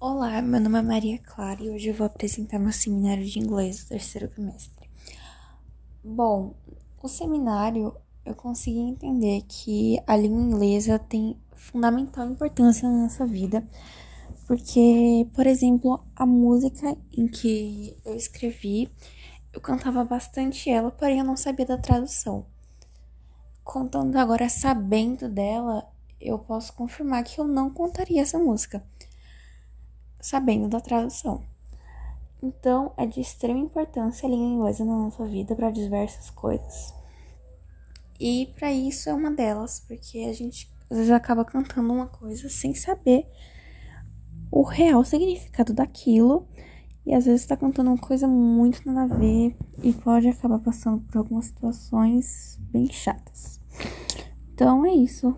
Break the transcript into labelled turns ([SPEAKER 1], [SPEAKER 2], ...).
[SPEAKER 1] Olá, meu nome é Maria Clara e hoje eu vou apresentar meu seminário de inglês do terceiro trimestre. Bom, o seminário eu consegui entender que a língua inglesa tem fundamental importância na nossa vida, porque, por exemplo, a música em que eu escrevi, eu cantava bastante ela, porém eu não sabia da tradução. Contando agora sabendo dela, eu posso confirmar que eu não contaria essa música sabendo da tradução. Então, é de extrema importância a língua inglesa na nossa vida para diversas coisas. E para isso é uma delas, porque a gente às vezes acaba cantando uma coisa sem saber o real significado daquilo. E às vezes está cantando uma coisa muito nada a ver e pode acabar passando por algumas situações bem chatas. Então é isso.